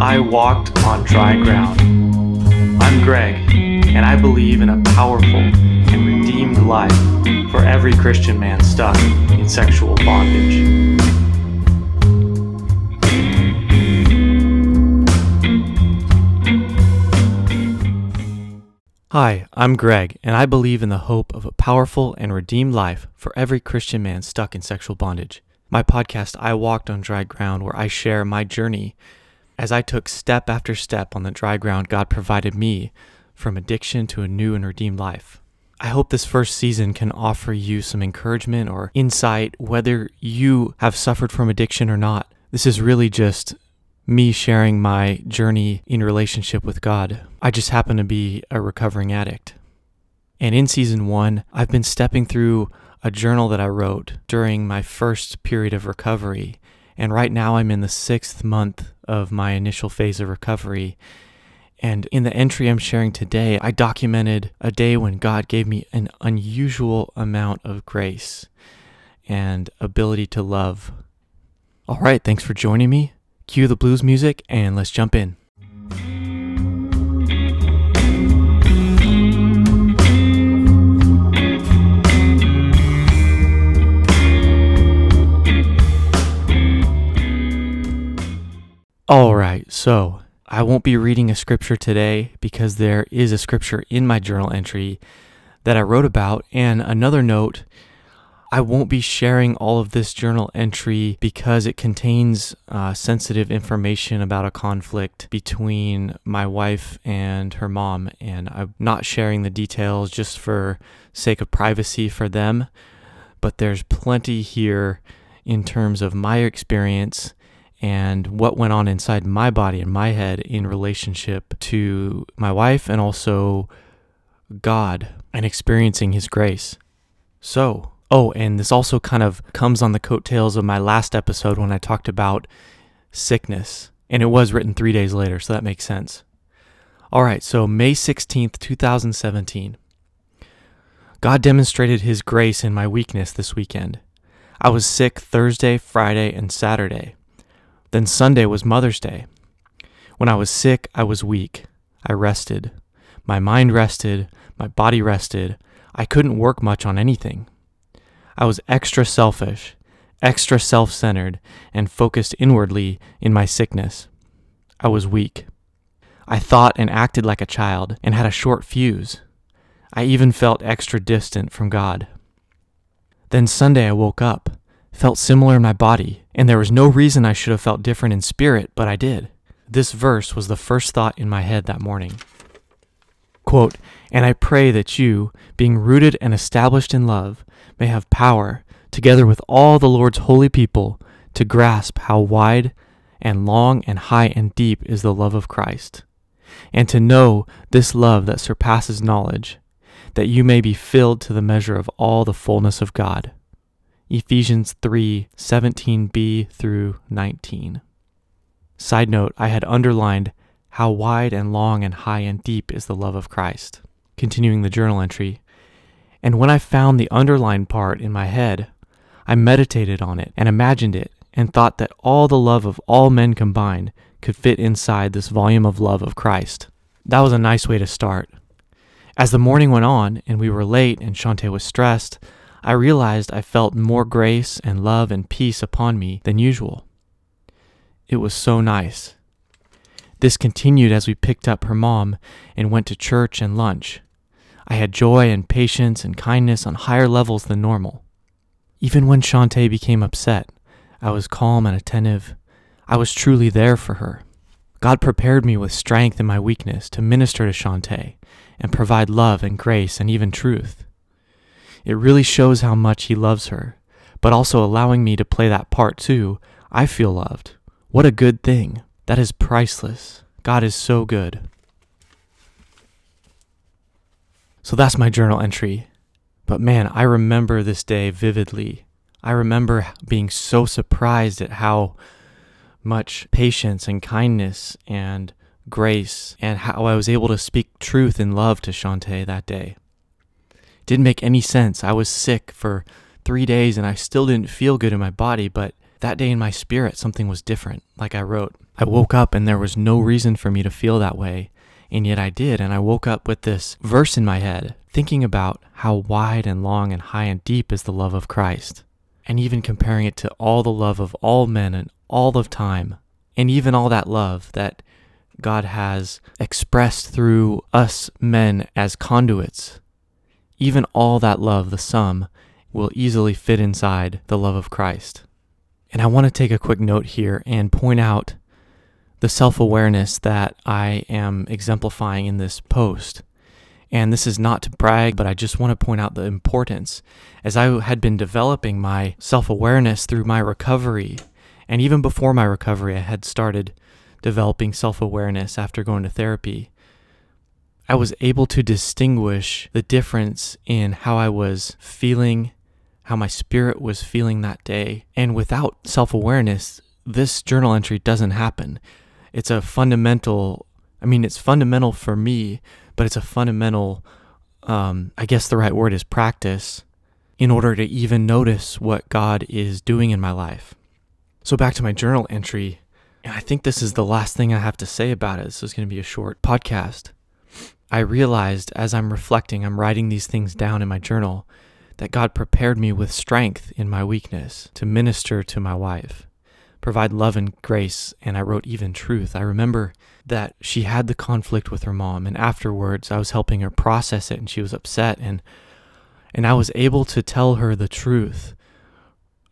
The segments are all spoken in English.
I walked on dry ground. I'm Greg, and I believe in a powerful and redeemed life for every Christian man stuck in sexual bondage. Hi, I'm Greg, and I believe in the hope of a powerful and redeemed life for every Christian man stuck in sexual bondage. My podcast, I Walked on Dry Ground, where I share my journey as I took step after step on the dry ground God provided me from addiction to a new and redeemed life. I hope this first season can offer you some encouragement or insight, whether you have suffered from addiction or not. This is really just me sharing my journey in relationship with God. I just happen to be a recovering addict. And in season one, I've been stepping through a journal that I wrote during my first period of recovery. And right now I'm in the sixth month of my initial phase of recovery. And in the entry I'm sharing today, I documented a day when God gave me an unusual amount of grace and ability to love. All right, thanks for joining me. Cue the blues music and let's jump in. All right, so I won't be reading a scripture today because there is a scripture in my journal entry that I wrote about. And another note I won't be sharing all of this journal entry because it contains uh, sensitive information about a conflict between my wife and her mom, and I'm not sharing the details just for sake of privacy for them. But there's plenty here in terms of my experience and what went on inside my body and my head in relationship to my wife and also God and experiencing His grace. So, Oh, and this also kind of comes on the coattails of my last episode when I talked about sickness. And it was written three days later, so that makes sense. All right, so May 16th, 2017. God demonstrated His grace in my weakness this weekend. I was sick Thursday, Friday, and Saturday. Then Sunday was Mother's Day. When I was sick, I was weak. I rested. My mind rested. My body rested. I couldn't work much on anything. I was extra selfish, extra self centered, and focused inwardly in my sickness. I was weak. I thought and acted like a child and had a short fuse. I even felt extra distant from God. Then Sunday I woke up, felt similar in my body, and there was no reason I should have felt different in spirit, but I did. This verse was the first thought in my head that morning. Quote, and I pray that you, being rooted and established in love, may have power, together with all the Lord's holy people, to grasp how wide and long and high and deep is the love of Christ, and to know this love that surpasses knowledge, that you may be filled to the measure of all the fullness of God. Ephesians 3 17b through 19. Side note, I had underlined how wide and long and high and deep is the love of Christ. Continuing the journal entry, and when I found the underlined part in my head, I meditated on it and imagined it and thought that all the love of all men combined could fit inside this volume of love of Christ. That was a nice way to start. As the morning went on and we were late and Shantae was stressed, I realized I felt more grace and love and peace upon me than usual. It was so nice. This continued as we picked up her mom and went to church and lunch. I had joy and patience and kindness on higher levels than normal. Even when Shantae became upset, I was calm and attentive. I was truly there for her. God prepared me with strength in my weakness to minister to Shantae and provide love and grace and even truth. It really shows how much He loves her, but also allowing me to play that part too. I feel loved. What a good thing. That is priceless. God is so good. So that's my journal entry. But man, I remember this day vividly. I remember being so surprised at how much patience and kindness and grace and how I was able to speak truth and love to Shantae that day. Didn't make any sense. I was sick for three days and I still didn't feel good in my body, but that day in my spirit, something was different. Like I wrote, I woke up and there was no reason for me to feel that way. And yet I did. And I woke up with this verse in my head, thinking about how wide and long and high and deep is the love of Christ. And even comparing it to all the love of all men and all of time. And even all that love that God has expressed through us men as conduits. Even all that love, the sum, will easily fit inside the love of Christ. And I want to take a quick note here and point out the self awareness that I am exemplifying in this post. And this is not to brag, but I just want to point out the importance. As I had been developing my self awareness through my recovery, and even before my recovery, I had started developing self awareness after going to therapy. I was able to distinguish the difference in how I was feeling how my spirit was feeling that day. And without self awareness, this journal entry doesn't happen. It's a fundamental, I mean, it's fundamental for me, but it's a fundamental, um, I guess the right word is practice in order to even notice what God is doing in my life. So back to my journal entry. I think this is the last thing I have to say about it. This is going to be a short podcast. I realized as I'm reflecting, I'm writing these things down in my journal that God prepared me with strength in my weakness to minister to my wife, provide love and grace, and I wrote even truth. I remember that she had the conflict with her mom, and afterwards I was helping her process it, and she was upset, and and I was able to tell her the truth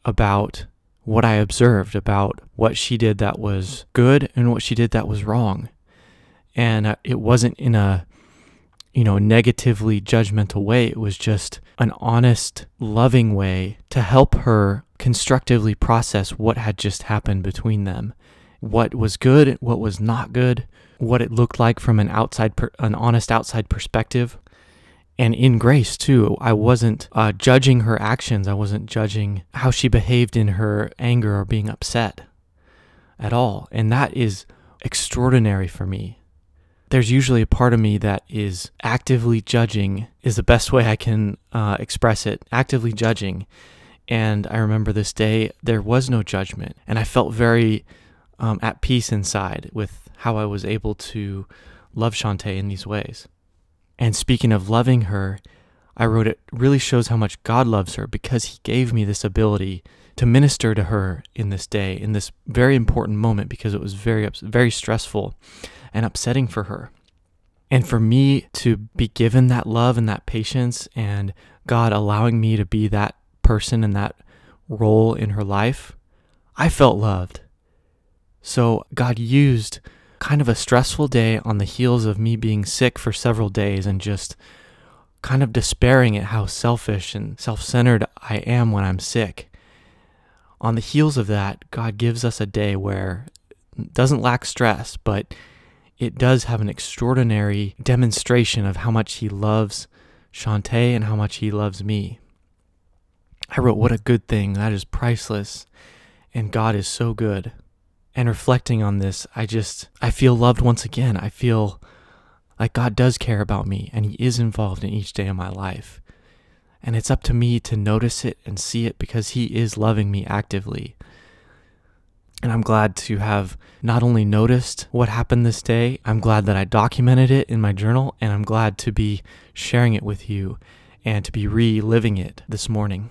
about what I observed, about what she did that was good and what she did that was wrong. And uh, it wasn't in a you know, negatively judgmental way. It was just an honest, loving way to help her constructively process what had just happened between them. What was good, what was not good, what it looked like from an outside, per, an honest outside perspective. And in grace, too, I wasn't uh, judging her actions. I wasn't judging how she behaved in her anger or being upset at all. And that is extraordinary for me there's usually a part of me that is actively judging is the best way I can uh, express it. Actively judging, and I remember this day there was no judgment, and I felt very um, at peace inside with how I was able to love Shantae in these ways. And speaking of loving her, I wrote it really shows how much God loves her because He gave me this ability to minister to her in this day, in this very important moment, because it was very, very stressful and upsetting for her. And for me to be given that love and that patience, and God allowing me to be that person and that role in her life, I felt loved. So God used kind of a stressful day on the heels of me being sick for several days and just kind of despairing at how selfish and self centered I am when I'm sick. On the heels of that, God gives us a day where doesn't lack stress, but it does have an extraordinary demonstration of how much he loves Shantae and how much he loves me. I wrote, What a good thing. That is priceless. And God is so good. And reflecting on this, I just, I feel loved once again. I feel like God does care about me and He is involved in each day of my life. And it's up to me to notice it and see it because He is loving me actively. And I'm glad to have not only noticed what happened this day, I'm glad that I documented it in my journal, and I'm glad to be sharing it with you and to be reliving it this morning.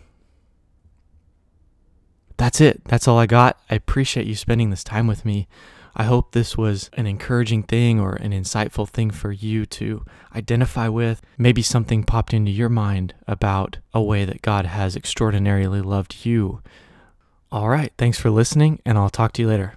That's it. That's all I got. I appreciate you spending this time with me. I hope this was an encouraging thing or an insightful thing for you to identify with. Maybe something popped into your mind about a way that God has extraordinarily loved you all right. Thanks for listening, and I'll talk to you later.